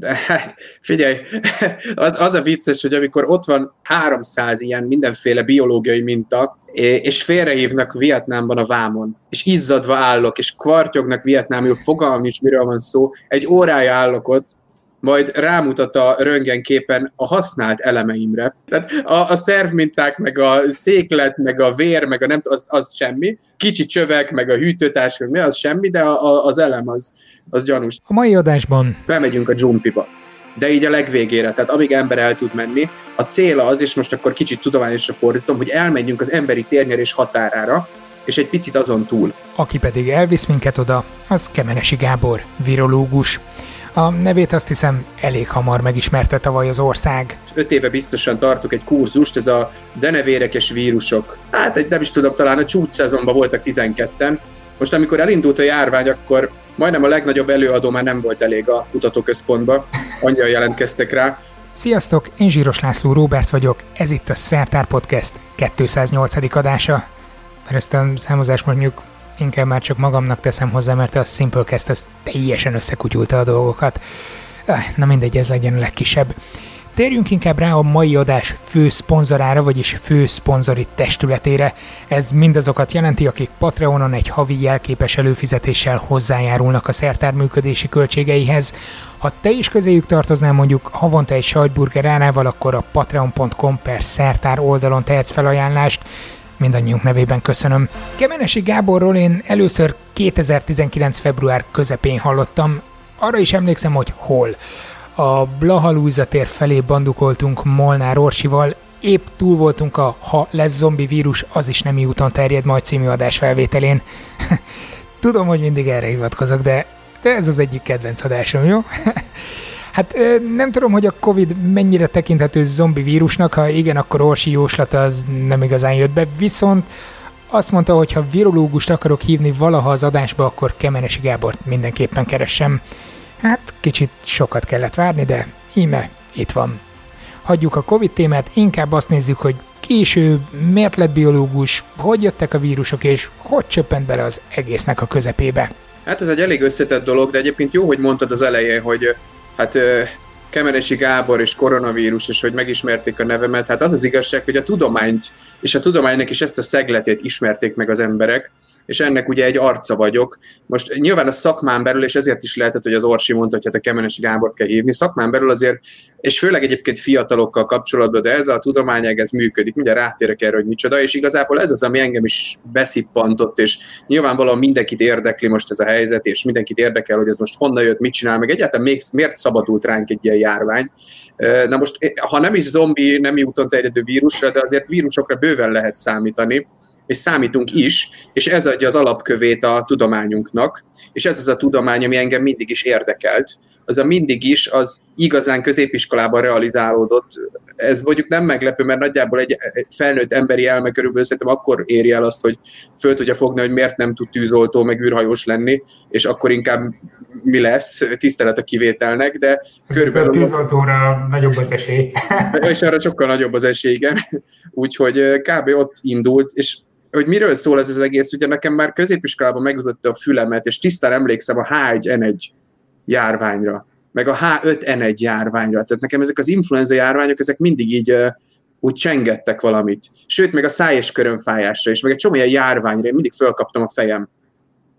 De hát, figyelj, az, az a vicces, hogy amikor ott van 300 ilyen mindenféle biológiai minta, és félrehívnak Vietnámban a vámon, és izzadva állok, és kvartyognak vietnámul, fogalmam is, miről van szó, egy órája állok ott, majd rámutat a röntgenképen a használt elemeimre. Tehát a, a szervminták, meg a széklet, meg a vér, meg a nem az, az semmi. Kicsi csövek, meg a hűtőtárs, meg mi az semmi, de a, a, az elem az, az gyanús. A mai adásban bemegyünk a dzsumpiba de így a legvégére, tehát amíg ember el tud menni, a cél az, és most akkor kicsit tudományosra fordítom, hogy elmenjünk az emberi térnyerés határára, és egy picit azon túl. Aki pedig elvisz minket oda, az Kemenesi Gábor, virológus. A nevét azt hiszem elég hamar megismerte tavaly az ország. Öt éve biztosan tartok egy kurzust, ez a denevérekes vírusok. Hát egy, nem is tudom, talán a csúcs szezonban voltak 12-en. Most amikor elindult a járvány, akkor majdnem a legnagyobb előadó már nem volt elég a kutatóközpontba, annyian jelentkeztek rá. Sziasztok, én Zsíros László Róbert vagyok, ez itt a Szertár Podcast 208. adása. Mert ezt a számozást mondjuk inkább már csak magamnak teszem hozzá, mert a Simplecast az teljesen összekutyulta a dolgokat. Na mindegy, ez legyen a legkisebb. Térjünk inkább rá a mai adás fő szponzorára, vagyis fő szponzori testületére. Ez mindazokat jelenti, akik Patreonon egy havi jelképes előfizetéssel hozzájárulnak a szertár működési költségeihez. Ha te is közéjük tartoznál mondjuk havonta egy sajtburger árával, akkor a patreon.com per szertár oldalon tehetsz felajánlást, mindannyiunk nevében köszönöm. Kemenesi Gáborról én először 2019. február közepén hallottam, arra is emlékszem, hogy hol. A Blaha tér felé bandukoltunk Molnár Orsival, épp túl voltunk a Ha lesz zombi vírus, az is nem úton terjed majd című adás felvételén. Tudom, hogy mindig erre hivatkozok, de, de ez az egyik kedvenc adásom, jó? Hát nem tudom, hogy a Covid mennyire tekinthető zombi vírusnak, ha igen, akkor Orsi jóslata az nem igazán jött be, viszont azt mondta, hogy ha virológust akarok hívni valaha az adásba, akkor Kemenesi Gábort mindenképpen keressem. Hát kicsit sokat kellett várni, de íme, itt van. Hagyjuk a Covid témát, inkább azt nézzük, hogy később miért lett biológus, hogy jöttek a vírusok, és hogy csöppent bele az egésznek a közepébe. Hát ez egy elég összetett dolog, de egyébként jó, hogy mondtad az elején, hogy hát Kemenesi Gábor és koronavírus, és hogy megismerték a nevemet, hát az az igazság, hogy a tudományt, és a tudománynak is ezt a szegletét ismerték meg az emberek, és ennek ugye egy arca vagyok. Most nyilván a szakmán belül, és ezért is lehetett, hogy az Orsi mondta, hogy hát a Kemenes Gábor kell hívni, szakmán belül azért, és főleg egyébként fiatalokkal kapcsolatban, de ez a tudományág, ez működik, mindjárt rátérek erre, hogy micsoda, és igazából ez az, ami engem is beszippantott, és nyilvánvalóan mindenkit érdekli most ez a helyzet, és mindenkit érdekel, hogy ez most honnan jött, mit csinál, meg egyáltalán még, miért szabadult ránk egy ilyen járvány. Na most, ha nem is zombi, nem úton terjedő vírusra, de azért vírusokra bőven lehet számítani, és számítunk is, és ez adja az alapkövét a tudományunknak, és ez az a tudomány, ami engem mindig is érdekelt. Az a mindig is, az igazán középiskolában realizálódott. Ez mondjuk nem meglepő, mert nagyjából egy felnőtt emberi elme körülbelül szerintem akkor éri el azt, hogy föl tudja fogni, hogy miért nem tud tűzoltó, meg űrhajós lenni, és akkor inkább mi lesz, tisztelet a kivételnek, de körülbelül... A tűzoltóra nagyobb az esély. és arra sokkal nagyobb az esély, igen. Úgyhogy kb. ott indult, és hogy miről szól ez az egész, ugye nekem már középiskolában megütötte a fülemet, és tisztán emlékszem a H1N1 járványra, meg a H5N1 járványra. Tehát nekem ezek az influenza járványok, ezek mindig így uh, úgy csengettek valamit. Sőt, meg a száj és körömfájásra is, meg egy csomó ilyen járványra, én mindig fölkaptam a fejem.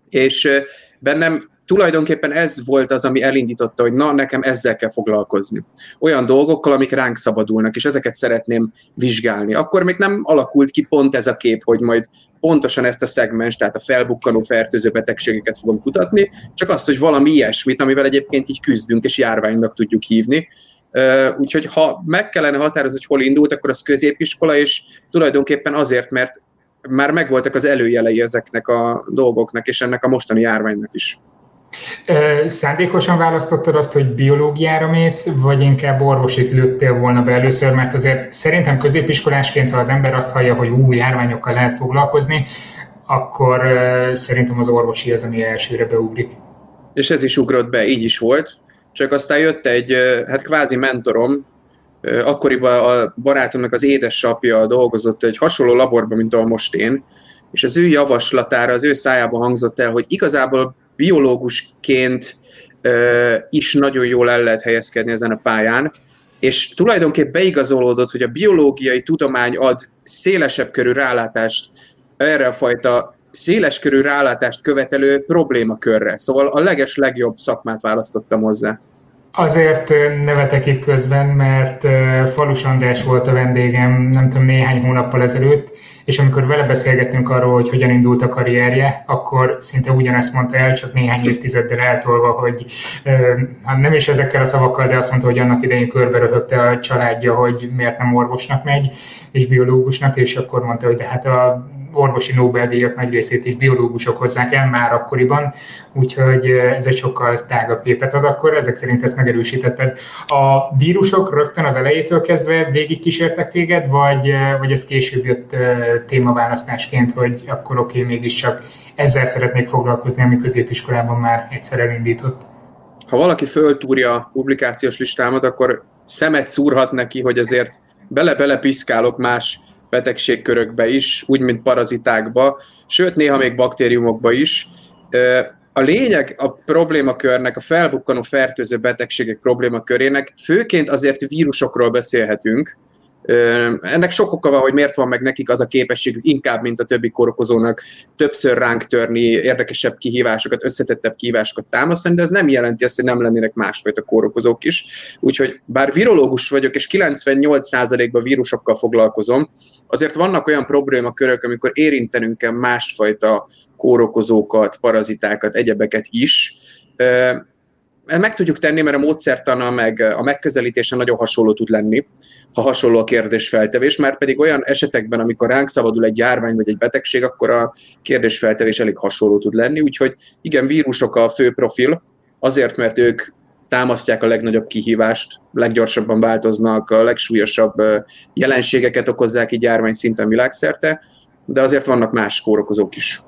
És uh, bennem tulajdonképpen ez volt az, ami elindította, hogy na, nekem ezzel kell foglalkozni. Olyan dolgokkal, amik ránk szabadulnak, és ezeket szeretném vizsgálni. Akkor még nem alakult ki pont ez a kép, hogy majd pontosan ezt a szegmens, tehát a felbukkanó fertőző betegségeket fogom kutatni, csak azt, hogy valami ilyesmit, amivel egyébként így küzdünk, és járványnak tudjuk hívni. Úgyhogy ha meg kellene határozni, hogy hol indult, akkor az középiskola, és tulajdonképpen azért, mert már megvoltak az előjelei ezeknek a dolgoknak, és ennek a mostani járványnak is. Szándékosan választottad azt, hogy biológiára mész, vagy inkább orvosit lőttél volna be először, mert azért szerintem középiskolásként, ha az ember azt hallja, hogy új járványokkal lehet foglalkozni, akkor szerintem az orvosi az, ami elsőre beugrik. És ez is ugrott be, így is volt. Csak aztán jött egy, hát kvázi mentorom, akkoriban a barátomnak az édesapja dolgozott egy hasonló laborban, mint ahol most én, és az ő javaslatára, az ő szájában hangzott el, hogy igazából biológusként is nagyon jól el lehet helyezkedni ezen a pályán, és tulajdonképpen beigazolódott, hogy a biológiai tudomány ad szélesebb körű rálátást erre a fajta széles körű rálátást követelő problémakörre. Szóval a leges legjobb szakmát választottam hozzá. Azért nevetek itt közben, mert Falus András volt a vendégem, nem tudom, néhány hónappal ezelőtt, és amikor vele beszélgettünk arról, hogy hogyan indult a karrierje, akkor szinte ugyanezt mondta el, csak néhány évtizeddel eltolva, hogy hát nem is ezekkel a szavakkal, de azt mondta, hogy annak idején körbe röhögte a családja, hogy miért nem orvosnak megy, és biológusnak, és akkor mondta, hogy de hát a orvosi Nobel-díjak nagy részét is biológusok hozzák el már akkoriban, úgyhogy ez egy sokkal tágabb képet ad akkor, ezek szerint ezt megerősítetted. A vírusok rögtön az elejétől kezdve végig kísértek téged, vagy, vagy ez később jött témaválasztásként, hogy akkor oké, okay, mégiscsak ezzel szeretnék foglalkozni, ami középiskolában már egyszer elindított? Ha valaki föltúrja a publikációs listámat, akkor szemet szúrhat neki, hogy azért bele-bele piszkálok más betegségkörökbe is, úgy, mint parazitákba, sőt, néha még baktériumokba is. A lényeg a problémakörnek, a felbukkanó fertőző betegségek problémakörének főként azért vírusokról beszélhetünk, ennek sok oka van, hogy miért van meg nekik az a képességük inkább, mint a többi korokozónak többször ránk törni, érdekesebb kihívásokat, összetettebb kihívásokat támasztani, de ez nem jelenti azt, hogy nem lennének másfajta kórokozók is. Úgyhogy bár virológus vagyok, és 98%-ban vírusokkal foglalkozom, azért vannak olyan problémakörök, amikor érintenünk kell másfajta kórokozókat, parazitákat, egyebeket is, meg tudjuk tenni, mert a módszertana meg a megközelítése nagyon hasonló tud lenni, ha hasonló a kérdésfeltevés, már pedig olyan esetekben, amikor ránk szabadul egy járvány vagy egy betegség, akkor a kérdésfeltevés elég hasonló tud lenni, úgyhogy igen, vírusok a fő profil, azért, mert ők támasztják a legnagyobb kihívást, leggyorsabban változnak, a legsúlyosabb jelenségeket okozzák így járvány szinten világszerte, de azért vannak más kórokozók is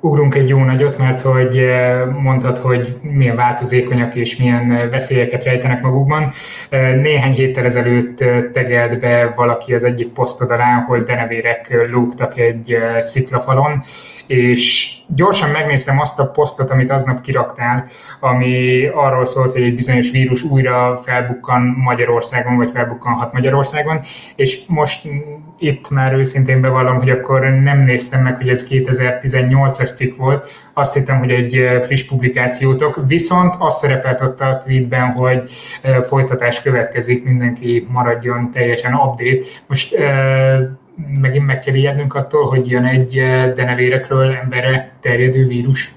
ugrunk egy jó nagyot, mert hogy eh, mondtad, hogy milyen változékonyak és milyen eh, veszélyeket rejtenek magukban. Eh, néhány héttel ezelőtt tegelt be valaki az egyik posztod alá, hogy denevérek lógtak egy sziklafalon, és gyorsan megnéztem azt a posztot, amit aznap kiraktál, ami arról szólt, hogy egy bizonyos vírus újra felbukkan Magyarországon, vagy felbukkanhat Magyarországon, és most itt már őszintén bevallom, hogy akkor nem néztem meg, hogy ez 2018-as cikk volt, azt hittem, hogy egy friss publikációtok, viszont azt szerepelt ott a tweetben, hogy folytatás következik, mindenki maradjon teljesen update. Most megint meg kell ijednünk attól, hogy jön egy denevérekről emberre terjedő vírus?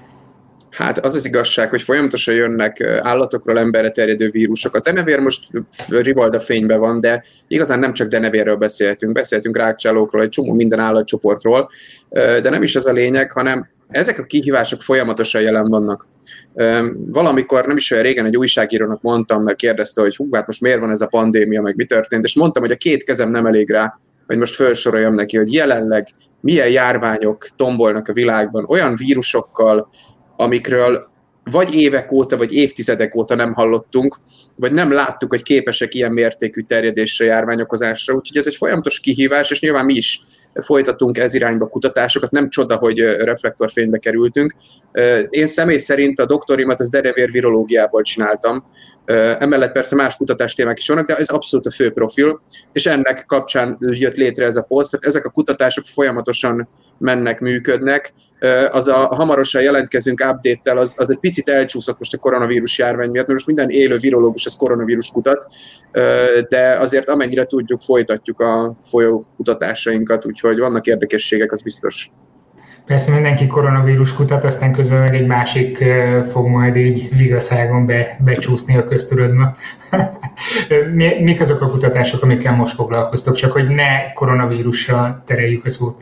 Hát az az igazság, hogy folyamatosan jönnek állatokról emberre terjedő vírusok. A denevér most rivalda fényben van, de igazán nem csak denevérről beszéltünk, beszéltünk rákcsálókról, egy csomó minden állatcsoportról, de nem is ez a lényeg, hanem ezek a kihívások folyamatosan jelen vannak. Valamikor nem is olyan régen egy újságírónak mondtam, mert kérdezte, hogy hú, hát most miért van ez a pandémia, meg mi történt, és mondtam, hogy a két kezem nem elég rá, hogy most felsoroljam neki, hogy jelenleg milyen járványok tombolnak a világban, olyan vírusokkal, amikről vagy évek óta, vagy évtizedek óta nem hallottunk, vagy nem láttuk, hogy képesek ilyen mértékű terjedésre, járványokozásra. Úgyhogy ez egy folyamatos kihívás, és nyilván mi is folytatunk ez irányba kutatásokat, nem csoda, hogy reflektorfénybe kerültünk. Én személy szerint a doktorimat az derevér virológiából csináltam, Emellett persze más kutatástémák is vannak, de ez abszolút a fő profil, és ennek kapcsán jött létre ez a poszt. Tehát ezek a kutatások folyamatosan mennek, működnek. Az a hamarosan jelentkezünk update-tel, az, az egy picit elcsúszott most a koronavírus járvány miatt, mert most minden élő virológus az koronavírus kutat, de azért amennyire tudjuk, folytatjuk a folyó kutatásainkat, úgyhogy vannak érdekességek, az biztos. Persze mindenki koronavírus kutat, aztán közben meg egy másik fog majd így vigaszágon be, becsúszni a köztudatba. Mik azok a kutatások, amikkel most foglalkoztok, csak hogy ne koronavírusra tereljük a szót?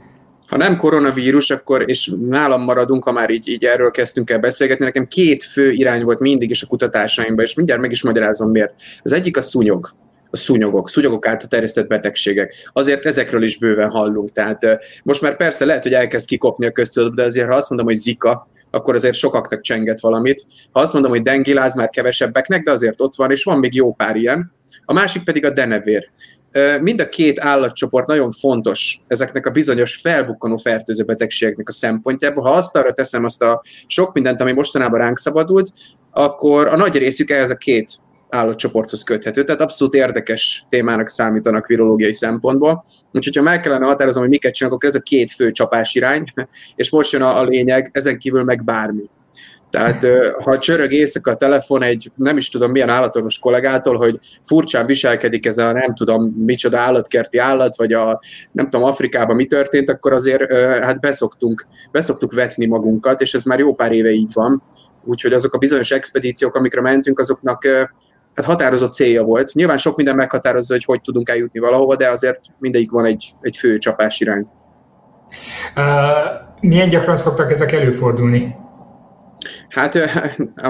Ha nem koronavírus, akkor, és nálam maradunk, ha már így, így erről kezdtünk el beszélgetni, nekem két fő irány volt mindig is a kutatásaimban, és mindjárt meg is magyarázom miért. Az egyik a szúnyog a szúnyogok, szúnyogok által terjesztett betegségek. Azért ezekről is bőven hallunk. Tehát most már persze lehet, hogy elkezd kikopni a köztudat, de azért ha azt mondom, hogy zika, akkor azért sokaknak csenget valamit. Ha azt mondom, hogy dengiláz, már kevesebbeknek, de azért ott van, és van még jó pár ilyen. A másik pedig a denevér mind a két állatcsoport nagyon fontos ezeknek a bizonyos felbukkanó fertőző betegségeknek a szempontjából. Ha azt arra teszem azt a sok mindent, ami mostanában ránk szabadult, akkor a nagy részük ehhez a két állatcsoporthoz köthető, tehát abszolút érdekes témának számítanak virológiai szempontból. Úgyhogy ha meg kellene határozom, hogy miket csinálok, akkor ez a két fő csapás irány, és most jön a, a lényeg, ezen kívül meg bármi. Tehát ha csörög éjszaka a telefon egy nem is tudom milyen állatorvos kollégától, hogy furcsán viselkedik ez a nem tudom micsoda állatkerti állat, vagy a nem tudom Afrikában mi történt, akkor azért hát beszoktunk, beszoktuk vetni magunkat, és ez már jó pár éve így van. Úgyhogy azok a bizonyos expedíciók, amikre mentünk, azoknak hát határozott célja volt. Nyilván sok minden meghatározza, hogy hogy tudunk eljutni valahova, de azért mindegyik van egy, egy fő csapás irány. Uh, milyen gyakran szoktak ezek előfordulni? Hát,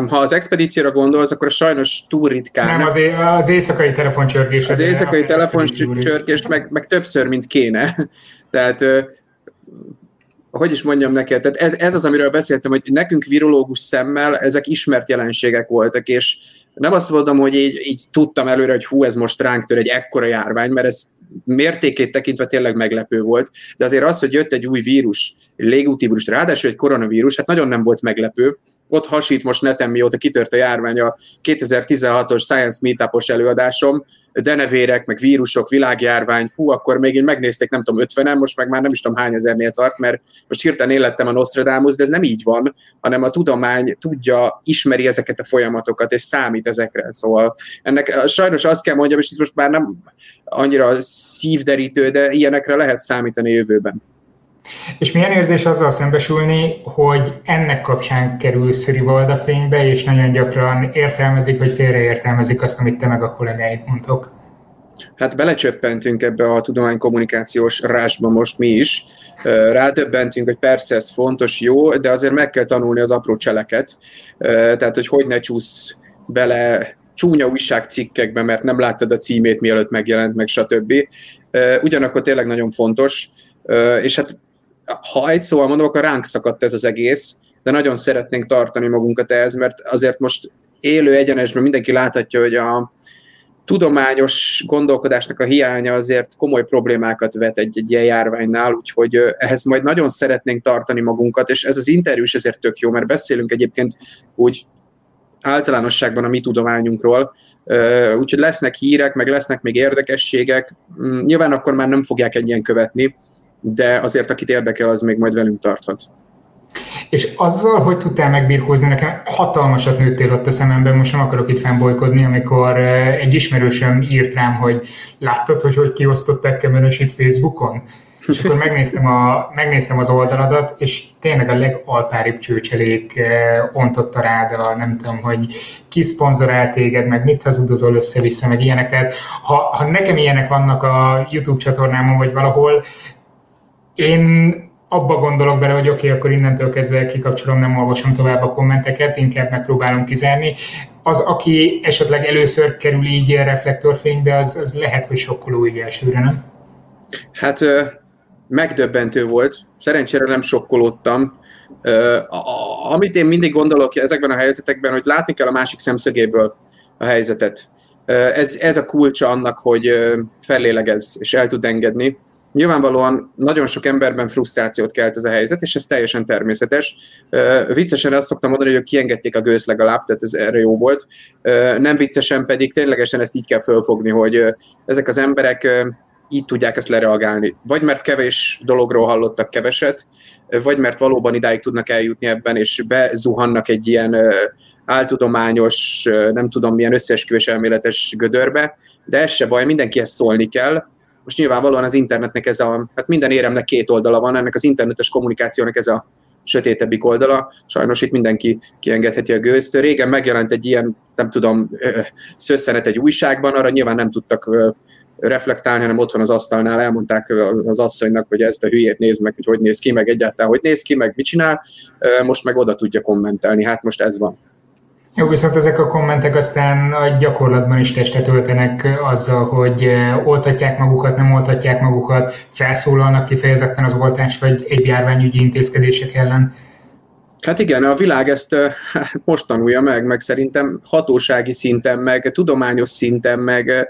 ha az expedícióra gondolsz, akkor sajnos túl ritkán. Nem, az, é- az éjszakai telefoncsörgés. Az éjszakai telefoncsörgés meg, meg többször, mint kéne. Tehát hogy is mondjam neked, tehát ez, ez az, amiről beszéltem, hogy nekünk virológus szemmel ezek ismert jelenségek voltak, és nem azt mondom, hogy így, így tudtam előre, hogy hú, ez most ránk tör egy ekkora járvány, mert ez mértékét tekintve tényleg meglepő volt, de azért az, hogy jött egy új vírus, légúti vírus, ráadásul egy koronavírus, hát nagyon nem volt meglepő, ott hasít most neten, mióta kitört a járvány a 2016-os Science Meetupos előadásom, denevérek, meg vírusok, világjárvány, fú, akkor még én megnézték, nem tudom, 50 most meg már nem is tudom hány ezernél tart, mert most hirtelen élettem a Nostradamus, de ez nem így van, hanem a tudomány tudja, ismeri ezeket a folyamatokat, és számít ezekre. Szóval ennek sajnos azt kell mondjam, és ez most már nem annyira szívderítő, de ilyenekre lehet számítani a jövőben. És milyen érzés azzal szembesülni, hogy ennek kapcsán kerül Rivalda fénybe, és nagyon gyakran értelmezik, vagy félreértelmezik azt, amit te meg a kollégáid mondtok? Hát belecsöppentünk ebbe a tudománykommunikációs rásba most mi is. Rádöbbentünk, hogy persze ez fontos, jó, de azért meg kell tanulni az apró cseleket. Tehát, hogy hogy ne csúsz bele csúnya újságcikkekbe, mert nem láttad a címét, mielőtt megjelent, meg stb. Ugyanakkor tényleg nagyon fontos, és hát ha egy szóval mondom, akkor ránk szakadt ez az egész, de nagyon szeretnénk tartani magunkat ehhez, mert azért most élő egyenesben mindenki láthatja, hogy a tudományos gondolkodásnak a hiánya azért komoly problémákat vet egy, egy ilyen járványnál, úgyhogy ehhez majd nagyon szeretnénk tartani magunkat, és ez az interjú is ezért tök jó, mert beszélünk egyébként úgy általánosságban a mi tudományunkról, úgyhogy lesznek hírek, meg lesznek még érdekességek, mm, nyilván akkor már nem fogják ennyien követni, de azért akit érdekel, az még majd velünk tarthat. És azzal, hogy tudtál megbírkózni, nekem hatalmasat nőttél ott a szememben, most nem akarok itt fennbolykodni, amikor egy ismerősöm írt rám, hogy láttad, hogy hogy kiosztották Kemenesit Facebookon? És akkor megnéztem, a, megnéztem az oldaladat, és tényleg a legalpáribb csőcselék ontotta rád a nem tudom, hogy ki szponzorál téged, meg mit hazudozol össze-vissza, meg ilyenek. Tehát ha, ha nekem ilyenek vannak a YouTube csatornámon, vagy valahol, én abba gondolok bele, hogy oké, okay, akkor innentől kezdve kikapcsolom, nem olvasom tovább a kommenteket, inkább megpróbálom kizárni. Az, aki esetleg először kerül így a reflektorfénybe, az, az lehet, hogy sokkoló így elsőre, nem? Hát megdöbbentő volt. Szerencsére nem sokkolódtam. Amit én mindig gondolok ezekben a helyzetekben, hogy látni kell a másik szemszögéből a helyzetet. Ez, ez a kulcsa annak, hogy fellélegez és el tud engedni Nyilvánvalóan nagyon sok emberben frusztrációt kelt ez a helyzet, és ez teljesen természetes. Viccesen azt szoktam mondani, hogy kiengedték a gőzt legalább, tehát ez erre jó volt. Nem viccesen pedig ténylegesen ezt így kell fölfogni, hogy ezek az emberek így tudják ezt lereagálni. Vagy mert kevés dologról hallottak keveset, vagy mert valóban idáig tudnak eljutni ebben, és bezuhannak egy ilyen áltudományos, nem tudom milyen összeesküvés elméletes gödörbe, de ez se baj, mindenkihez szólni kell, most nyilvánvalóan az internetnek ez a, hát minden éremnek két oldala van, ennek az internetes kommunikációnak ez a sötétebbik oldala. Sajnos itt mindenki kiengedheti a gőzt. Régen megjelent egy ilyen, nem tudom, szösszenet egy újságban, arra nyilván nem tudtak reflektálni, hanem ott van az asztalnál, elmondták az asszonynak, hogy ezt a hülyét nézd meg, hogy hogy néz ki, meg egyáltalán hogy néz ki, meg mit csinál, most meg oda tudja kommentelni. Hát most ez van. Jó, viszont ezek a kommentek aztán a gyakorlatban is testet öltenek azzal, hogy eh, oltatják magukat, nem oltatják magukat, felszólalnak kifejezetten az oltás vagy egy járványügyi intézkedések ellen. Hát igen, a világ ezt eh, most tanulja meg, meg szerintem hatósági szinten, meg tudományos szinten, meg eh,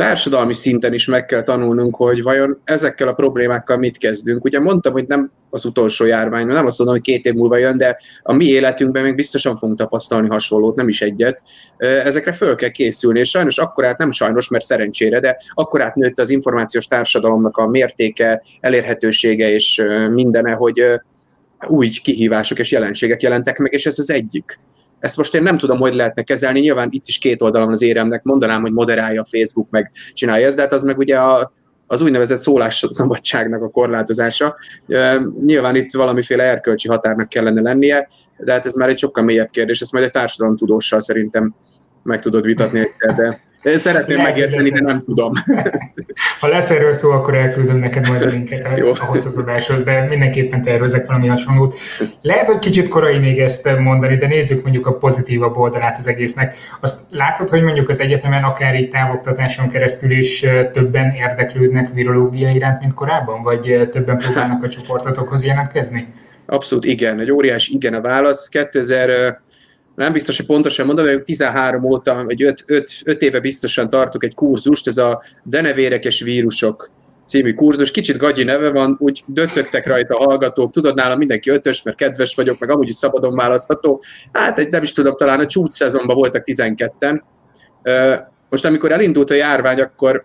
társadalmi szinten is meg kell tanulnunk, hogy vajon ezekkel a problémákkal mit kezdünk. Ugye mondtam, hogy nem az utolsó járvány, nem azt mondom, hogy két év múlva jön, de a mi életünkben még biztosan fogunk tapasztalni hasonlót, nem is egyet. Ezekre föl kell készülni, és sajnos akkor át, nem sajnos, mert szerencsére, de akkor átnőtt az információs társadalomnak a mértéke, elérhetősége és mindene, hogy új kihívások és jelenségek jelentek meg, és ez az egyik. Ezt most én nem tudom, hogy lehetne kezelni, nyilván itt is két oldalon az éremnek, mondanám, hogy moderálja a Facebook, meg csinálja ezt, de hát az meg ugye a, az úgynevezett szólásszabadságnak a korlátozása. Nyilván itt valamiféle erkölcsi határnak kellene lennie, de hát ez már egy sokkal mélyebb kérdés, ezt majd egy társadalom tudóssal szerintem meg tudod vitatni egyszer, de szeretném Lehet, megérteni, de nem tudom. Ha lesz erről szó, akkor elküldöm neked majd a linket ahhoz az adáshoz, de mindenképpen tervezek valami hasonlót. Lehet, hogy kicsit korai még ezt mondani, de nézzük mondjuk a pozitívabb oldalát az egésznek. Azt látod, hogy mondjuk az egyetemen akár így távoktatáson keresztül is többen érdeklődnek virológia iránt, mint korábban, vagy többen próbálnak a csoportotokhoz jelentkezni? Abszolút igen, egy óriás igen a válasz. 2000 nem biztos, hogy pontosan mondom, hogy 13 óta, vagy 5, 5, 5 éve biztosan tartok egy kurzust, ez a denevérekes vírusok című kurzus. Kicsit gagyi neve van, úgy döcögtek rajta a hallgatók, tudod, nálam mindenki ötös, mert kedves vagyok, meg amúgy is szabadon választható. Hát egy, nem is tudom, talán a csúcs szezonban voltak 12-en. Most amikor elindult a járvány, akkor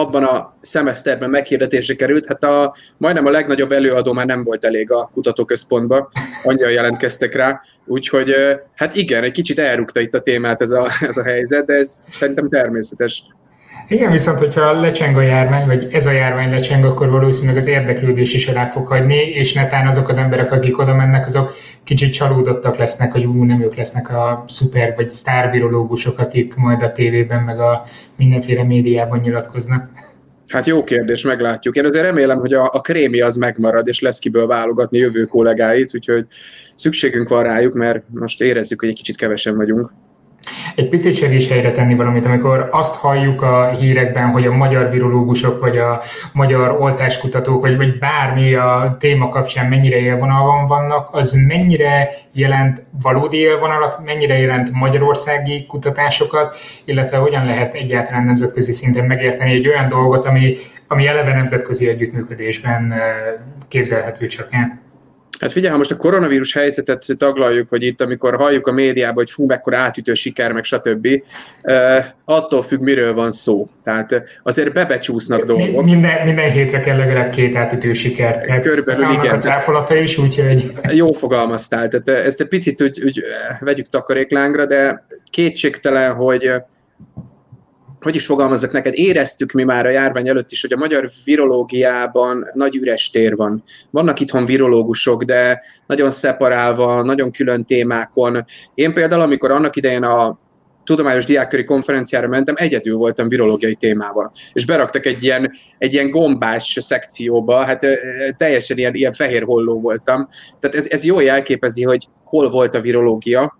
abban a szemeszterben meghirdetésre került, hát a, majdnem a legnagyobb előadó már nem volt elég a kutatóközpontba, annyian jelentkeztek rá, úgyhogy hát igen, egy kicsit elrúgta itt a témát ez a, ez a helyzet, de ez szerintem természetes. Igen, viszont hogyha lecseng a járvány, vagy ez a járvány lecseng, akkor valószínűleg az érdeklődés is el fog hagyni, és netán azok az emberek, akik oda mennek, azok kicsit csalódottak lesznek, hogy ú, nem ők lesznek a szuper vagy sztárvirológusok, akik majd a tévében, meg a mindenféle médiában nyilatkoznak. Hát jó kérdés, meglátjuk. Én azért remélem, hogy a, a krémi az megmarad, és lesz kiből válogatni jövő kollégáit, úgyhogy szükségünk van rájuk, mert most érezzük, hogy egy kicsit kevesen vagyunk. Egy picit segíts helyre tenni valamit, amikor azt halljuk a hírekben, hogy a magyar virológusok, vagy a magyar oltáskutatók, vagy, vagy bármi a téma kapcsán mennyire élvonalban vannak, az mennyire jelent valódi élvonalat, mennyire jelent magyarországi kutatásokat, illetve hogyan lehet egyáltalán nemzetközi szinten megérteni egy olyan dolgot, ami, ami eleve nemzetközi együttműködésben képzelhető csak el. Hát figyelj, ha most a koronavírus helyzetet taglaljuk, hogy itt, amikor halljuk a médiában, hogy fú, mekkora átütő siker, meg stb., attól függ, miről van szó. Tehát azért bebecsúsznak dolgok. Minden, minden hétre kell legalább két átütő sikert. Körülbelül igen. a cáfolata is, úgyhogy... Jó fogalmaztál. Tehát ezt egy picit úgy, úgy vegyük takaréklángra, de kétségtelen, hogy hogy is fogalmazzak neked, éreztük mi már a járvány előtt is, hogy a magyar virológiában nagy üres tér van. Vannak itthon virológusok, de nagyon szeparálva, nagyon külön témákon. Én például, amikor annak idején a tudományos diákköri konferenciára mentem, egyedül voltam virológiai témával. És beraktak egy ilyen, egy ilyen gombás szekcióba, hát teljesen ilyen, ilyen fehér holló voltam. Tehát ez, ez jól jelképezi, hogy hol volt a virológia.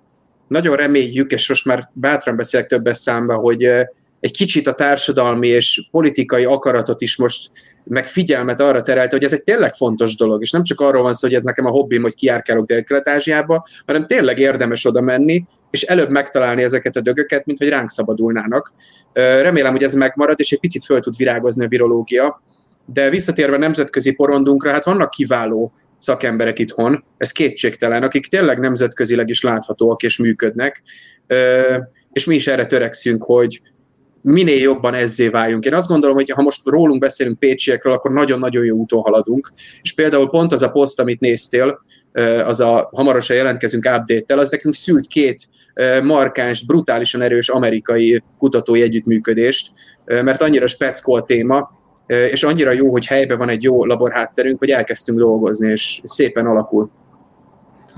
Nagyon reméljük, és most már bátran beszélek többes számba, hogy egy kicsit a társadalmi és politikai akaratot is most meg figyelmet arra terelte, hogy ez egy tényleg fontos dolog, és nem csak arról van szó, hogy ez nekem a hobbim, hogy kiárkálok Dél-Kelet-Ázsiába, hanem tényleg érdemes oda menni, és előbb megtalálni ezeket a dögöket, mint hogy ránk szabadulnának. Remélem, hogy ez megmarad, és egy picit föl tud virágozni a virológia, de visszatérve nemzetközi porondunkra, hát vannak kiváló szakemberek itthon, ez kétségtelen, akik tényleg nemzetközileg is láthatóak és működnek, és mi is erre törekszünk, hogy minél jobban ezzé váljunk. Én azt gondolom, hogy ha most rólunk beszélünk pécsiekről, akkor nagyon-nagyon jó úton haladunk. És például pont az a poszt, amit néztél, az a hamarosan jelentkezünk update-tel, az nekünk szült két markáns, brutálisan erős amerikai kutatói együttműködést, mert annyira speckó a téma, és annyira jó, hogy helyben van egy jó laborhátterünk, hogy elkezdtünk dolgozni, és szépen alakul.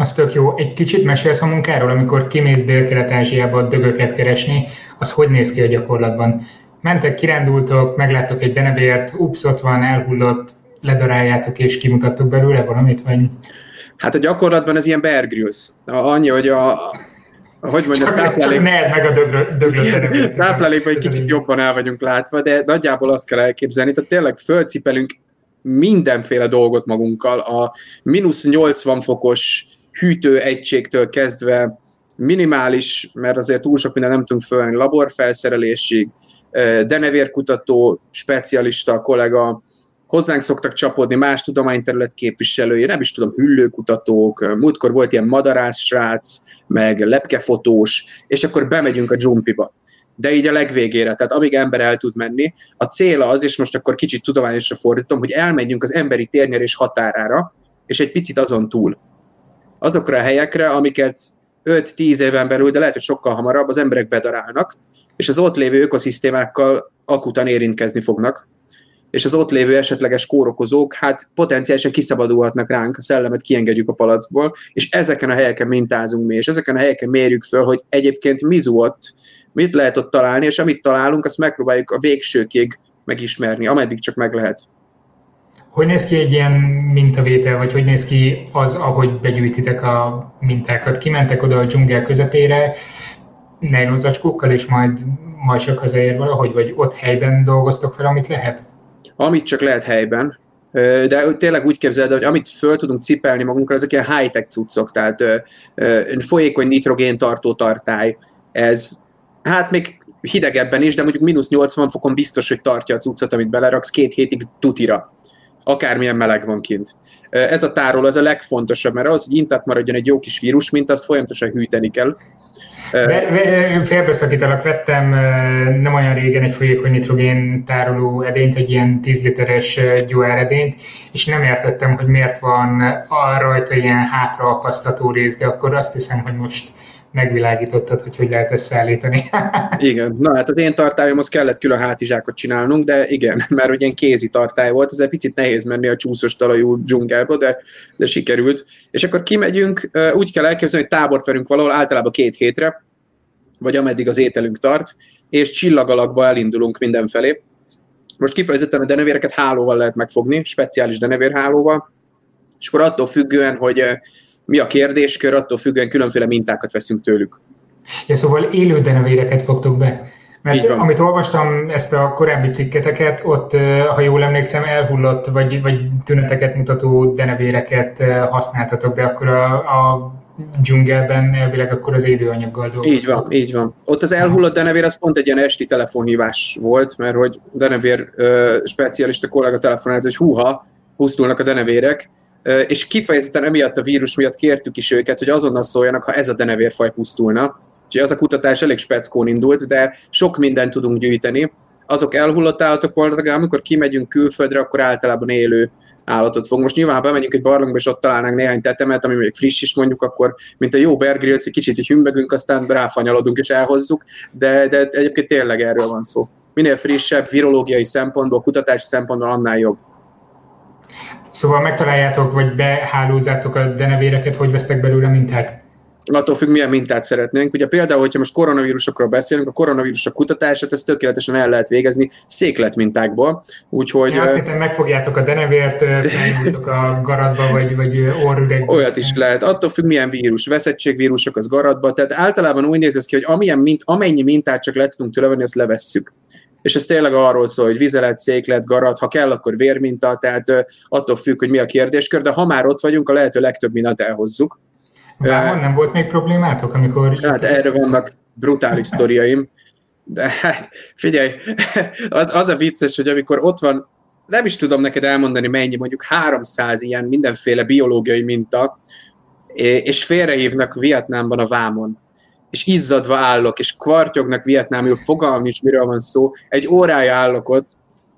Az tök jó. Egy kicsit mesélsz a munkáról, amikor kimész Dél-Kelet-Ázsiába dögöket keresni, az hogy néz ki a gyakorlatban? Mentek, kirándultok, megláttok egy denevért, ups, ott van, elhullott, ledaráljátok és kimutattok belőle valamit, vagy... Hát a gyakorlatban ez ilyen Bear Grylls. Annyi, hogy a, hogy mondjam, csak, táplálék... csak meg a döglött Táplálékban egy kicsit jobban el vagyunk látva, de nagyjából azt kell elképzelni, tehát tényleg fölcipelünk mindenféle dolgot magunkkal, a mínusz 80 fokos hűtőegységtől kezdve minimális, mert azért túl sok minden nem tudunk fölni, laborfelszerelésig, denevérkutató, specialista kollega, hozzánk szoktak csapódni más tudományterület képviselői, nem is tudom, hüllőkutatók, múltkor volt ilyen madarász srác, meg lepkefotós, és akkor bemegyünk a dzsumpiba. De így a legvégére, tehát amíg ember el tud menni, a cél az, és most akkor kicsit tudományosra fordítom, hogy elmenjünk az emberi térnyerés határára, és egy picit azon túl. Azokra a helyekre, amiket 5-10 éven belül, de lehet, hogy sokkal hamarabb az emberek bedarálnak, és az ott lévő ökoszisztémákkal akutan érintkezni fognak, és az ott lévő esetleges kórokozók, hát potenciálisan kiszabadulhatnak ránk, a szellemet kiengedjük a palackból, és ezeken a helyeken mintázunk mi, és ezeken a helyeken mérjük föl, hogy egyébként mi zuott, mit lehet ott találni, és amit találunk, azt megpróbáljuk a végsőkig megismerni, ameddig csak meg lehet. Hogy néz ki egy ilyen mintavétel, vagy hogy néz ki az, ahogy begyűjtitek a mintákat? Kimentek oda a dzsungel közepére, nejlonzacskókkal, és majd, majd csak hazaér valahogy, vagy ott helyben dolgoztok fel, amit lehet? Amit csak lehet helyben, de tényleg úgy képzeld, hogy amit föl tudunk cipelni magunkra, ezek ilyen high-tech cuccok, tehát folyékony nitrogén tartó tartály, ez hát még hidegebben is, de mondjuk mínusz 80 fokon biztos, hogy tartja a cuccot, amit beleraksz két hétig tutira akármilyen meleg van kint. Ez a tárol az a legfontosabb, mert az, hogy intat maradjon egy jó kis vírus, mint azt folyamatosan hűteni kell. Félbeszakítalak, vettem nem olyan régen egy folyékony nitrogén tároló edényt, egy ilyen 10 literes gyóár edényt, és nem értettem, hogy miért van rajta ilyen hátraakasztató rész, de akkor azt hiszem, hogy most megvilágítottad, hogy hogy lehet ezt szállítani. igen, na hát az én tartályomhoz kellett külön hátizsákot csinálnunk, de igen, mert ugye kézi tartály volt, ez egy picit nehéz menni a csúszos talajú dzsungelbe, de, de sikerült. És akkor kimegyünk, úgy kell elképzelni, hogy tábort verünk valahol általában két hétre, vagy ameddig az ételünk tart, és csillagalakba elindulunk mindenfelé. Most kifejezetten a denevéreket hálóval lehet megfogni, speciális denevérhálóval, és akkor attól függően, hogy mi a kérdéskör, attól függően különféle mintákat veszünk tőlük. Ja, szóval élő denevéreket fogtok be. Mert amit olvastam, ezt a korábbi cikketeket, ott, ha jól emlékszem, elhullott, vagy, vagy tüneteket mutató denevéreket használtatok, de akkor a, a dzsungelben elvileg akkor az élőanyaggal dolgoztok. Így van, így van. Ott az elhullott denevér az pont egy ilyen esti telefonhívás volt, mert hogy denevér ö, specialista kollega telefonált, hogy húha, pusztulnak a denevérek, és kifejezetten emiatt a vírus miatt kértük is őket, hogy azonnal szóljanak, ha ez a denevérfaj pusztulna. Úgyhogy az a kutatás elég speckón indult, de sok mindent tudunk gyűjteni. Azok elhullott állatok voltak, amikor kimegyünk külföldre, akkor általában élő állatot fog. Most nyilván, ha bemegyünk egy barlangba, és ott találnánk néhány tetemet, ami még friss is mondjuk, akkor mint a jó Bear egy kicsit így hümbegünk, aztán ráfanyalodunk és elhozzuk, de, de egyébként tényleg erről van szó. Minél frissebb, virológiai szempontból, kutatási szempontból, annál jobb. Szóval megtaláljátok, vagy behálózátok a denevéreket, hogy vesztek belőle mintát? attól függ, milyen mintát szeretnénk. Ugye például, hogyha most koronavírusokról beszélünk, a koronavírusok kutatását ezt tökéletesen el lehet végezni székletmintákból. Úgyhogy... Ja, azt hittem, megfogjátok a denevért, felnyújtok a garatba, vagy, vagy orrüregbe. Olyat is lehet. Attól függ, milyen vírus. Veszettségvírusok az garatba. Tehát általában úgy néz ez ki, hogy amilyen mint, amennyi mintát csak le tudunk tőle venni, azt levesszük és ez tényleg arról szól, hogy vizelet, széklet, garat, ha kell, akkor vérminta, tehát attól függ, hogy mi a kérdéskör, de ha már ott vagyunk, a lehető legtöbb mindent elhozzuk. Vámon nem volt még problémátok, amikor... Hát erre vannak brutális sztoriaim, de hát figyelj, az, az a vicces, hogy amikor ott van, nem is tudom neked elmondani mennyi, mondjuk 300 ilyen mindenféle biológiai minta, és félrehívnak Vietnámban a vámon és izzadva állok, és kvartyognak vietnámul, fogalm is, miről van szó, egy órája állok ott,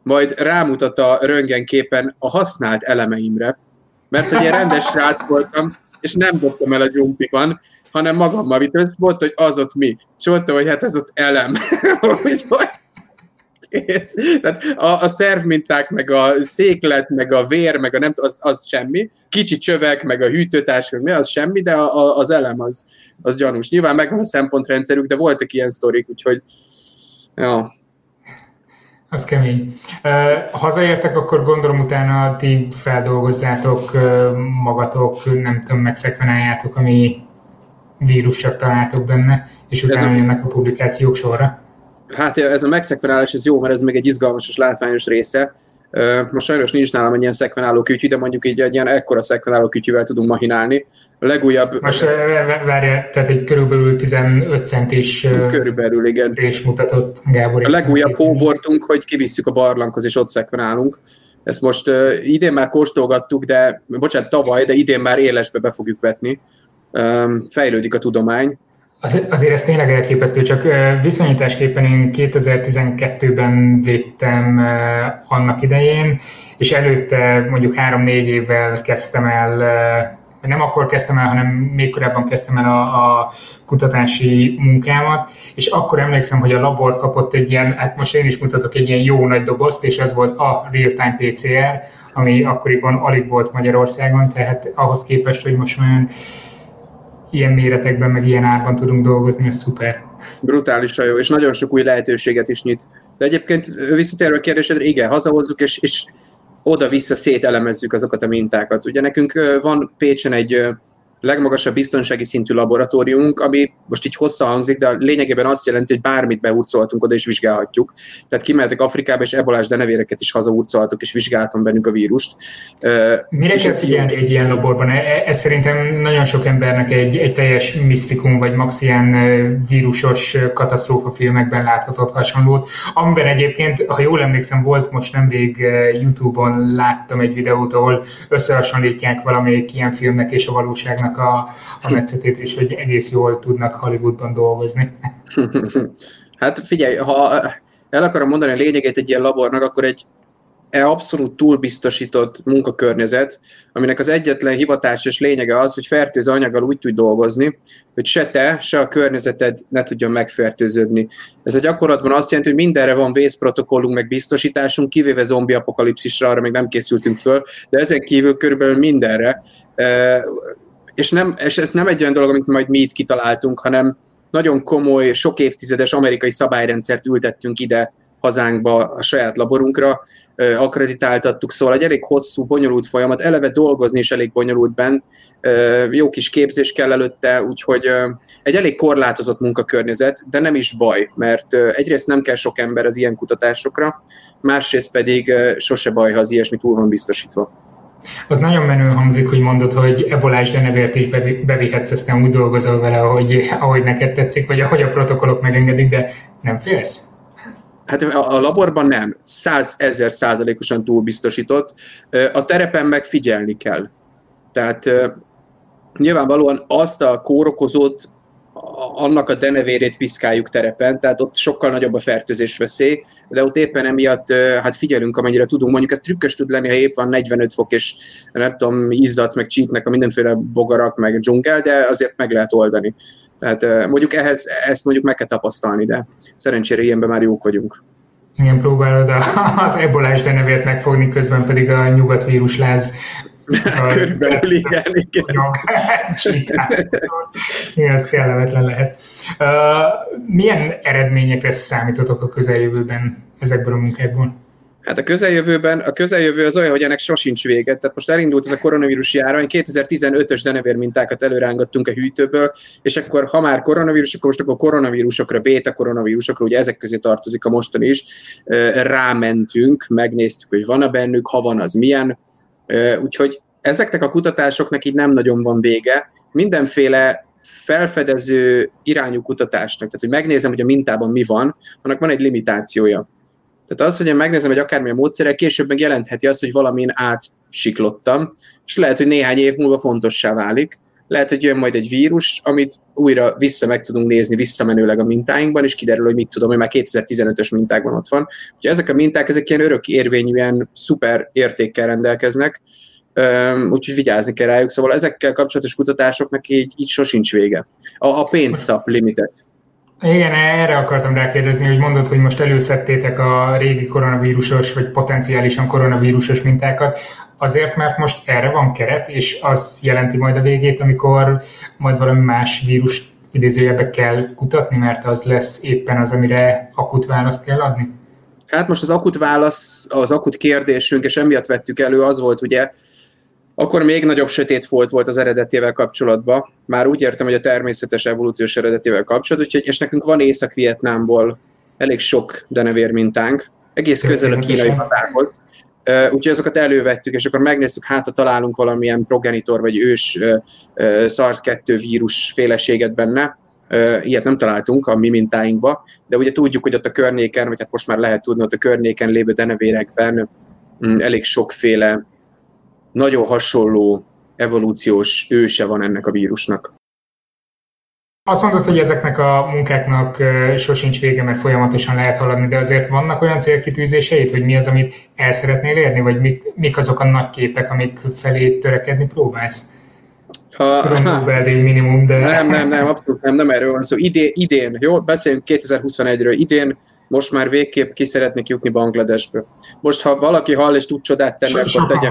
majd rámutat a röntgenképen a használt elemeimre, mert hogy én rendes srác voltam, és nem dobtam el a gyumpiban, hanem magammal vittem, és volt, hogy az ott mi. És mondtam, hogy hát ez ott elem. Úgyhogy kész. Tehát a, a szervminták, meg a széklet, meg a vér, meg a nem az, az semmi. Kicsi csövek, meg a hűtőtárs, meg mi, az semmi, de a, a, az elem az, az gyanús. Nyilván megvan a szempontrendszerük, de voltak ilyen sztorik, úgyhogy ja. Az kemény. Uh, hazaértek, akkor gondolom utána ti feldolgozzátok magatok, nem tudom, megszekvenáljátok, ami vírus csak találtok benne, és utána jönnek a publikációk sorra. Hát ez a megszekvenálás ez jó, mert ez még egy izgalmas és látványos része. Most sajnos nincs nálam egy ilyen szekvenáló kütyű, de mondjuk így egy ilyen ekkora szekvenáló kütyűvel tudunk mahinálni. A legújabb... Most várja, tehát egy körülbelül 15 centis körülbelül, igen. és mutatott Gábor. A legújabb hóbortunk, hogy kivisszük a barlanghoz, és ott szekvenálunk. Ezt most uh, idén már kóstolgattuk, de, bocsánat, tavaly, de idén már élesbe be fogjuk vetni. Um, fejlődik a tudomány, az, azért ez tényleg elképesztő, csak viszonyításképpen én 2012-ben védtem annak idején, és előtte mondjuk 3-4 évvel kezdtem el, nem akkor kezdtem el, hanem még korábban kezdtem el a, a kutatási munkámat, és akkor emlékszem, hogy a labor kapott egy ilyen, hát most én is mutatok egy ilyen jó nagy dobozt, és ez volt a real-time PCR, ami akkoriban alig volt Magyarországon, tehát ahhoz képest, hogy most már ilyen méretekben, meg ilyen árban tudunk dolgozni, ez szuper. Brutálisan jó, és nagyon sok új lehetőséget is nyit. De egyébként visszatérve a kérdésedre, igen, hazahozzuk, és, és oda-vissza szételemezzük azokat a mintákat. Ugye nekünk van Pécsen egy legmagasabb biztonsági szintű laboratóriumunk, ami most így hosszan hangzik, de lényegében azt jelenti, hogy bármit beurcoltunk oda és vizsgálhatjuk. Tehát kimehetek Afrikába, és ebolás denevéreket is hazaurcolhatok, és vizsgáltam bennük a vírust. Mire kell figyelni egy ilyen laborban? E, e, ez szerintem nagyon sok embernek egy, egy teljes misztikum, vagy max ilyen vírusos katasztrófa filmekben láthatott hasonlót, amiben egyébként, ha jól emlékszem, volt most nemrég YouTube-on láttam egy videót, ahol összehasonlítják valamelyik ilyen filmnek és a valóságnak csinálnak a, a metszetét, és hogy egész jól tudnak Hollywoodban dolgozni. Hát figyelj, ha el akarom mondani a lényegét egy ilyen labornak, akkor egy e abszolút túlbiztosított munkakörnyezet, aminek az egyetlen hivatásos lényege az, hogy fertőző anyaggal úgy tudj dolgozni, hogy se te, se a környezeted ne tudjon megfertőződni. Ez a gyakorlatban azt jelenti, hogy mindenre van vészprotokollunk, meg biztosításunk, kivéve zombi apokalipszisra, arra még nem készültünk föl, de ezen kívül körülbelül mindenre és, nem, és ez nem egy olyan dolog, amit majd mi itt kitaláltunk, hanem nagyon komoly, sok évtizedes amerikai szabályrendszert ültettünk ide hazánkba, a saját laborunkra, akreditáltattuk, szóval egy elég hosszú, bonyolult folyamat, eleve dolgozni is elég bonyolult benn, jó kis képzés kell előtte, úgyhogy egy elég korlátozott munkakörnyezet, de nem is baj, mert egyrészt nem kell sok ember az ilyen kutatásokra, másrészt pedig sose baj, ha az ilyesmi túl van biztosítva. Az nagyon menő hangzik, hogy mondod, hogy ebolás denevért is bevihetsz, aztán úgy dolgozol vele, ahogy, ahogy neked tetszik, vagy ahogy a protokollok megengedik, de nem félsz? Hát a laborban nem. Százezer százalékosan túl biztosított. A terepen meg figyelni kell. Tehát nyilvánvalóan azt a kórokozót annak a denevérét piszkáljuk terepen, tehát ott sokkal nagyobb a fertőzés veszély, de ott éppen emiatt hát figyelünk, amennyire tudunk. Mondjuk ez trükkös tud lenni, ha épp van 45 fok, és nem tudom, izzadsz, meg csípnek a mindenféle bogarak, meg dzsungel, de azért meg lehet oldani. Tehát mondjuk ehhez, ezt mondjuk meg kell tapasztalni, de szerencsére ilyenben már jók vagyunk. Igen, próbálod az ebolás denevért megfogni, közben pedig a nyugatvírusláz Körülbelül igen, igen. igen, ez kellemetlen lehet. Uh, milyen eredményekre számítotok a közeljövőben ezekből a munkákból? Hát a közeljövőben, a közeljövő az olyan, hogy ennek sosincs vége. Tehát most elindult ez a koronavírus járvány, 2015-ös denevér mintákat előrángattunk a hűtőből, és akkor ha már koronavírus, akkor most akkor koronavírusokra, béta koronavírusokra, ugye ezek közé tartozik a mostani is, rámentünk, megnéztük, hogy van-e bennük, ha van, az milyen, Úgyhogy ezeknek a kutatásoknak így nem nagyon van vége. Mindenféle felfedező irányú kutatásnak, tehát hogy megnézem, hogy a mintában mi van, annak van egy limitációja. Tehát az, hogy én megnézem egy akármilyen módszerrel, később meg jelentheti azt, hogy valamin átsiklottam, és lehet, hogy néhány év múlva fontossá válik. Lehet, hogy jön majd egy vírus, amit újra vissza meg tudunk nézni visszamenőleg a mintáinkban, és kiderül, hogy mit tudom, hogy már 2015-ös mintákban ott van. Úgyhogy ezek a minták, ezek ilyen örök érvényűen szuper értékkel rendelkeznek, úgyhogy vigyázni kell rájuk. Szóval ezekkel kapcsolatos kutatásoknak így, így sosincs vége. A, a pénzszap limited. Igen, erre akartam rákérdezni, hogy mondod, hogy most előszedtétek a régi koronavírusos, vagy potenciálisan koronavírusos mintákat, azért, mert most erre van keret, és az jelenti majd a végét, amikor majd valami más vírus idézőjebe kell kutatni, mert az lesz éppen az, amire akut választ kell adni? Hát most az akut válasz, az akut kérdésünk, és emiatt vettük elő, az volt ugye, akkor még nagyobb sötét folt volt az eredetével kapcsolatban. Már úgy értem, hogy a természetes evolúciós eredetével kapcsolatban, úgyhogy, és nekünk van Észak-Vietnámból elég sok denevér mintánk, egész közel a kínai határhoz. úgyhogy azokat elővettük, és akkor megnéztük, hát ha találunk valamilyen progenitor vagy ős SARS-2 vírus féleséget benne, ilyet nem találtunk a mi mintáinkba, de ugye tudjuk, hogy ott a környéken, vagy hát most már lehet tudni, ott a környéken lévő denevérekben mm, elég sokféle nagyon hasonló evolúciós őse van ennek a vírusnak. Azt mondod, hogy ezeknek a munkáknak sosincs vége, mert folyamatosan lehet haladni, de azért vannak olyan célkitűzéseid, hogy mi az, amit el szeretnél érni, vagy mik, mik azok a nagy képek, amik felé törekedni próbálsz? A, Nobel-díj minimum, de... Nem, nem, nem, abszolút nem, nem erről van szó. Idén, idén, jó, beszéljünk 2021-ről, idén most már végképp ki szeretnék jutni Bangladesbe. Most, ha valaki hall és tud csodát tenni, so, akkor tegye,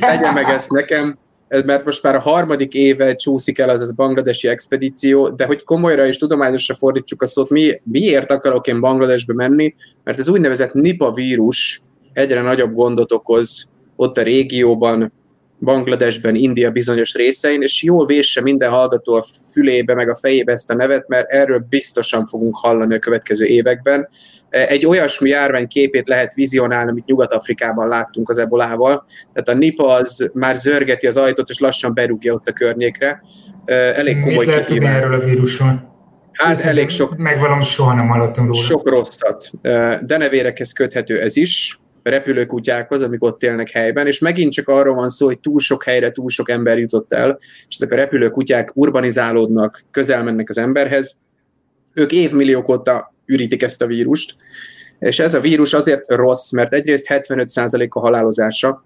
tegye meg ezt nekem mert most már a harmadik éve csúszik el az az bangladesi expedíció, de hogy komolyra és tudományosra fordítsuk a szót, mi, miért akarok én Bangladesbe menni? Mert ez úgynevezett Nipa vírus egyre nagyobb gondot okoz ott a régióban, Bangladesben, India bizonyos részein, és jól vésse minden hallgató a fülébe, meg a fejébe ezt a nevet, mert erről biztosan fogunk hallani a következő években. Egy olyasmi járvány képét lehet vizionálni, amit Nyugat-Afrikában láttunk az ebolával. Tehát a Nipa az már zörgeti az ajtót, és lassan berúgja ott a környékre. Elég komoly Mit lehet erről a vírusról? Hát elég sok... Meg valami soha nem hallottam róla. Sok rosszat. Denevérekhez köthető ez is, repülőkutyákhoz, amik ott élnek helyben, és megint csak arról van szó, hogy túl sok helyre túl sok ember jutott el, és ezek a repülőkutyák urbanizálódnak, közel mennek az emberhez. Ők évmilliók óta ürítik ezt a vírust, és ez a vírus azért rossz, mert egyrészt 75% a halálozása,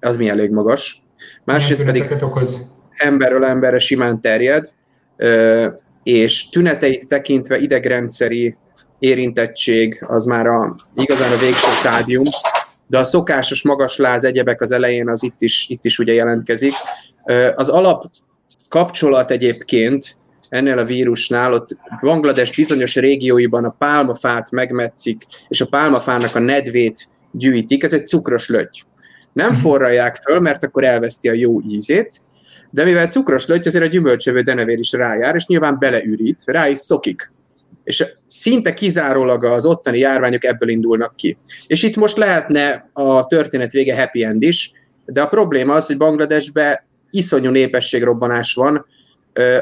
az mi elég magas, másrészt pedig okoz? emberről emberre simán terjed, és tüneteit tekintve idegrendszeri érintettség az már a, igazán a végső stádium, de a szokásos magas láz egyebek az elején az itt is, itt is ugye jelentkezik. Az alap kapcsolat egyébként ennél a vírusnál, ott Banglades bizonyos régióiban a pálmafát megmetszik, és a pálmafának a nedvét gyűjtik, ez egy cukros löty. Nem mhm. forralják föl, mert akkor elveszti a jó ízét, de mivel cukros löty, azért a gyümölcsövő denevér is rájár, és nyilván beleürít, rá is szokik és szinte kizárólag az ottani járványok ebből indulnak ki. És itt most lehetne a történet vége happy end is, de a probléma az, hogy Bangladesbe iszonyú népességrobbanás van,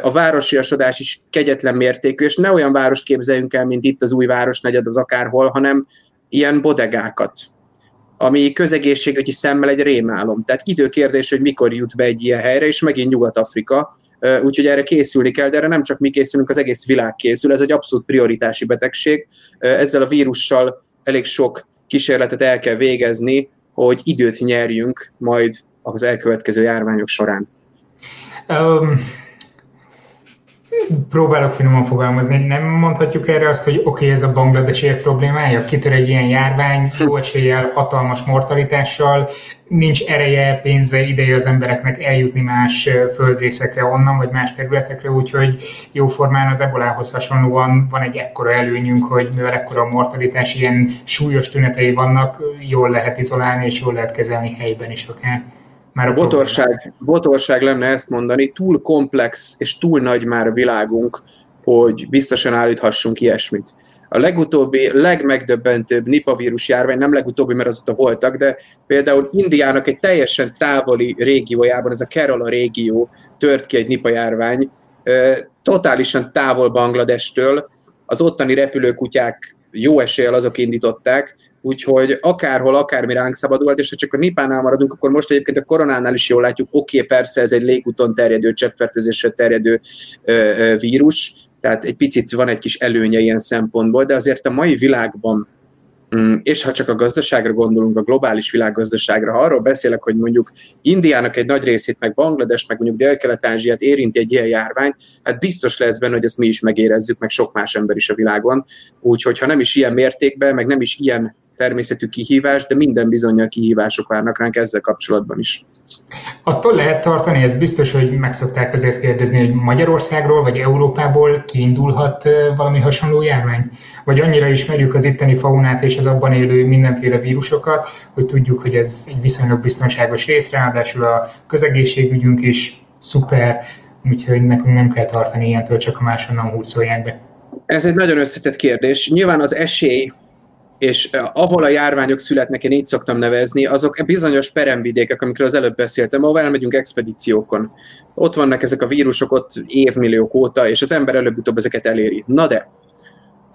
a városiasodás is kegyetlen mértékű, és ne olyan város képzeljünk el, mint itt az új városnegyed az akárhol, hanem ilyen bodegákat, ami közegészségügyi szemmel egy rémálom. Tehát időkérdés, hogy mikor jut be egy ilyen helyre, és megint Nyugat-Afrika, úgyhogy erre készülni kell, de erre nem csak mi készülünk, az egész világ készül, ez egy abszolút prioritási betegség. Ezzel a vírussal elég sok kísérletet el kell végezni, hogy időt nyerjünk majd az elkövetkező járványok során. Um, próbálok finoman fogalmazni, nem mondhatjuk erre azt, hogy oké, okay, ez a bangladesiek problémája, kitör egy ilyen járvány, jó eséllyel, hatalmas mortalitással, nincs ereje, pénze, ideje az embereknek eljutni más földrészekre onnan, vagy más területekre, úgyhogy jóformán az ebolához hasonlóan van egy ekkora előnyünk, hogy mivel ekkora a mortalitás, ilyen súlyos tünetei vannak, jól lehet izolálni, és jól lehet kezelni helyben is akár. Már a botorság, botorság lenne ezt mondani, túl komplex és túl nagy már a világunk, hogy biztosan állíthassunk ilyesmit. A legutóbbi, legmegdöbbentőbb Nipah vírus járvány, nem legutóbbi, mert azóta voltak, de például Indiának egy teljesen távoli régiójában, ez a Kerala régió tört ki egy Nipah járvány, totálisan távol Bangladestől, az ottani repülőkutyák jó eséllyel azok indították, úgyhogy akárhol, akármi ránk szabadult, és ha csak a nipánál maradunk, akkor most egyébként a koronánál is jól látjuk, oké, okay, persze ez egy légúton terjedő, cseppfertőzésre terjedő ö, ö, vírus, tehát egy picit van egy kis előnye ilyen szempontból, de azért a mai világban és ha csak a gazdaságra gondolunk, a globális világgazdaságra, ha arról beszélek, hogy mondjuk Indiának egy nagy részét, meg Banglades, meg mondjuk Dél-Kelet-Ázsiát érinti egy ilyen járvány, hát biztos lesz benne, hogy ezt mi is megérezzük, meg sok más ember is a világon. Úgyhogy ha nem is ilyen mértékben, meg nem is ilyen természetű kihívás, de minden bizonyal kihívások várnak ránk ezzel kapcsolatban is. Attól lehet tartani, ez biztos, hogy meg szokták azért kérdezni, hogy Magyarországról vagy Európából kiindulhat valami hasonló járvány? Vagy annyira ismerjük az itteni faunát és az abban élő mindenféle vírusokat, hogy tudjuk, hogy ez egy viszonylag biztonságos rész, ráadásul a közegészségügyünk is szuper, úgyhogy nekünk nem kell tartani ilyentől, csak a máshonnan hurcolják be. Ez egy nagyon összetett kérdés. Nyilván az esély és ahol a járványok születnek, én így szoktam nevezni, azok bizonyos peremvidékek, amikről az előbb beszéltem, ahol elmegyünk expedíciókon. Ott vannak ezek a vírusok ott évmilliók óta, és az ember előbb-utóbb ezeket eléri. Na de,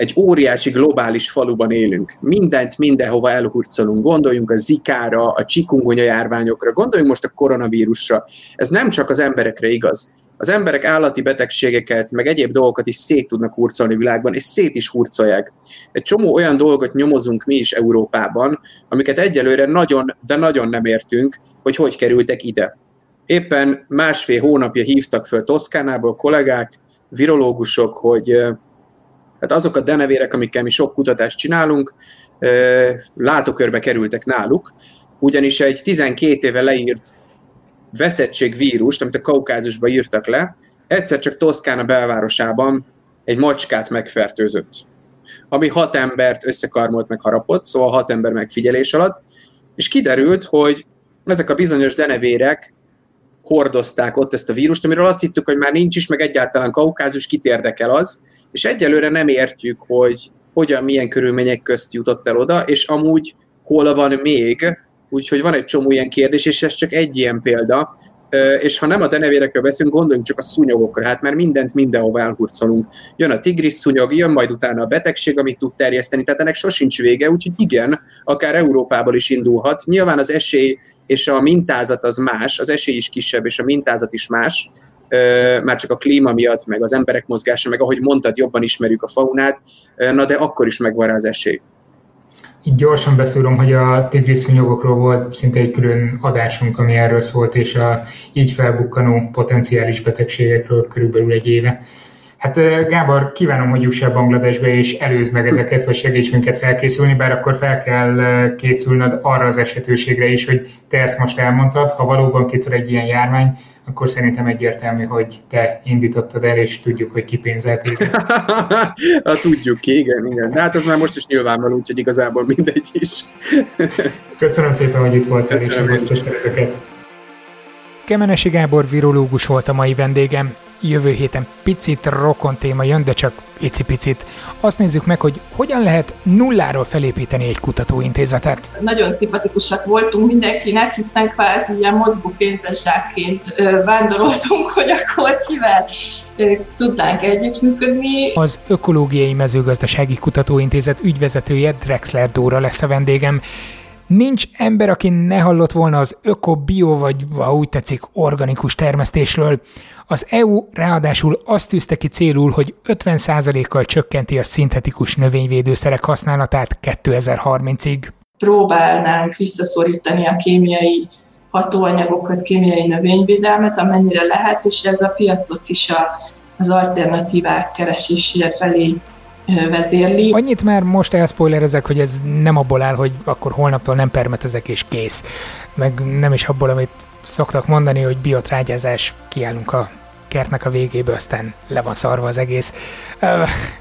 egy óriási globális faluban élünk. Mindent mindenhova elhurcolunk. Gondoljunk a zikára, a csikungonya járványokra, gondoljunk most a koronavírusra. Ez nem csak az emberekre igaz. Az emberek állati betegségeket, meg egyéb dolgokat is szét tudnak hurcolni világban, és szét is hurcolják. Egy csomó olyan dolgot nyomozunk mi is Európában, amiket egyelőre nagyon, de nagyon nem értünk, hogy hogy kerültek ide. Éppen másfél hónapja hívtak föl Toszkánából kollégák, virológusok, hogy Hát azok a denevérek, amikkel mi sok kutatást csinálunk, látókörbe kerültek náluk, ugyanis egy 12 éve leírt veszettségvírust, amit a Kaukázusba írtak le, egyszer csak Toszkána belvárosában egy macskát megfertőzött, ami hat embert összekarmolt meg harapott, szóval hat ember megfigyelés alatt, és kiderült, hogy ezek a bizonyos denevérek hordozták ott ezt a vírust, amiről azt hittük, hogy már nincs is, meg egyáltalán kaukázus, kit érdekel az, és egyelőre nem értjük, hogy hogyan, milyen körülmények közt jutott el oda, és amúgy hol van még, úgyhogy van egy csomó ilyen kérdés, és ez csak egy ilyen példa, és ha nem a denevérekről beszélünk, gondoljunk csak a szúnyogokra, hát mert mindent mindenhova elhurcolunk. Jön a tigris szúnyog, jön majd utána a betegség, amit tud terjeszteni, tehát ennek sosincs vége, úgyhogy igen, akár Európából is indulhat. Nyilván az esély és a mintázat az más, az esély is kisebb, és a mintázat is más, már csak a klíma miatt, meg az emberek mozgása, meg ahogy mondtad, jobban ismerjük a faunát, na de akkor is megvan rá az esély. Így gyorsan beszélünk, hogy a tigriszúnyogokról volt szinte egy külön adásunk, ami erről szólt, és a így felbukkanó potenciális betegségekről körülbelül egy éve. Hát Gábor, kívánom, hogy juss el Bangladesbe, és előzd meg ezeket, vagy segíts minket felkészülni, bár akkor fel kell készülnöd arra az esetőségre is, hogy te ezt most elmondtad, ha valóban kitör egy ilyen járvány, akkor szerintem egyértelmű, hogy te indítottad el, és tudjuk, hogy ki pénzelt hát, tudjuk ki, igen, igen. De hát ez már most is nyilvánvaló, úgyhogy igazából mindegy is. Köszönöm szépen, hogy itt voltál, Köszönöm és ezeket. Kemenesi Gábor virológus volt a mai vendégem jövő héten picit rokon téma jön, de csak icipicit. Azt nézzük meg, hogy hogyan lehet nulláról felépíteni egy kutatóintézetet. Nagyon szimpatikusak voltunk mindenkinek, hiszen kvázi ilyen mozgó pénzesságként vándoroltunk, hogy akkor kivel tudnánk együttműködni. Az Ökológiai Mezőgazdasági Kutatóintézet ügyvezetője Drexler Dóra lesz a vendégem. Nincs ember, aki ne hallott volna az öko-bio, vagy ha úgy tetszik, organikus termesztésről. Az EU ráadásul azt tűzte ki célul, hogy 50%-kal csökkenti a szintetikus növényvédőszerek használatát 2030-ig. Próbálnánk visszaszorítani a kémiai hatóanyagokat, kémiai növényvédelmet, amennyire lehet, és ez a piacot is a, az alternatívák keresésére felé vezérli. Annyit már most elspoilerezek, hogy ez nem abból áll, hogy akkor holnaptól nem permetezek és kész. Meg nem is abból, amit szoktak mondani, hogy biotrágyázás, kiállunk a kertnek a végéből, aztán le van szarva az egész.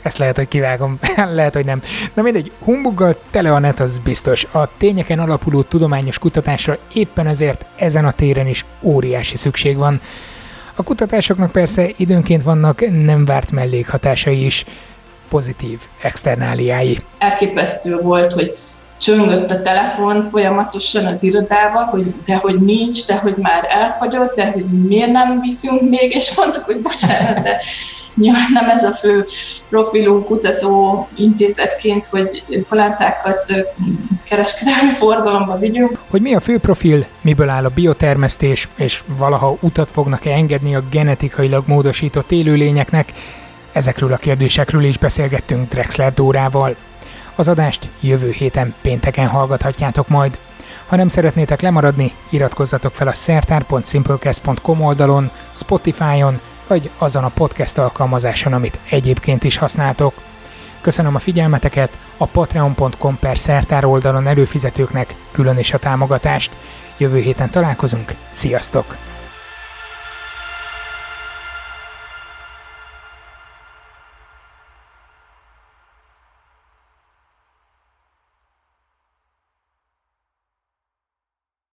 Ezt lehet, hogy kivágom, lehet, hogy nem. Na mindegy, humbuggal tele a net, az biztos. A tényeken alapuló tudományos kutatásra éppen ezért ezen a téren is óriási szükség van. A kutatásoknak persze időnként vannak nem várt mellékhatásai is, pozitív externáliái. Elképesztő volt, hogy csöngött a telefon folyamatosan az irodába, hogy de hogy nincs, de hogy már elfagyott, de hogy miért nem viszünk még, és mondtuk, hogy bocsánat, de nyilván nem ez a fő profilú kutató intézetként, hogy palántákat kereskedelmi forgalomba vigyünk. Hogy mi a fő profil, miből áll a biotermesztés, és valaha utat fognak-e engedni a genetikailag módosított élőlényeknek, ezekről a kérdésekről is beszélgettünk Drexler Dórával. Az adást jövő héten pénteken hallgathatjátok majd. Ha nem szeretnétek lemaradni, iratkozzatok fel a szertár.simplecast.com oldalon, Spotify-on, vagy azon a podcast alkalmazáson, amit egyébként is használtok. Köszönöm a figyelmeteket, a patreon.com per szertár oldalon előfizetőknek külön is a támogatást. Jövő héten találkozunk, sziasztok!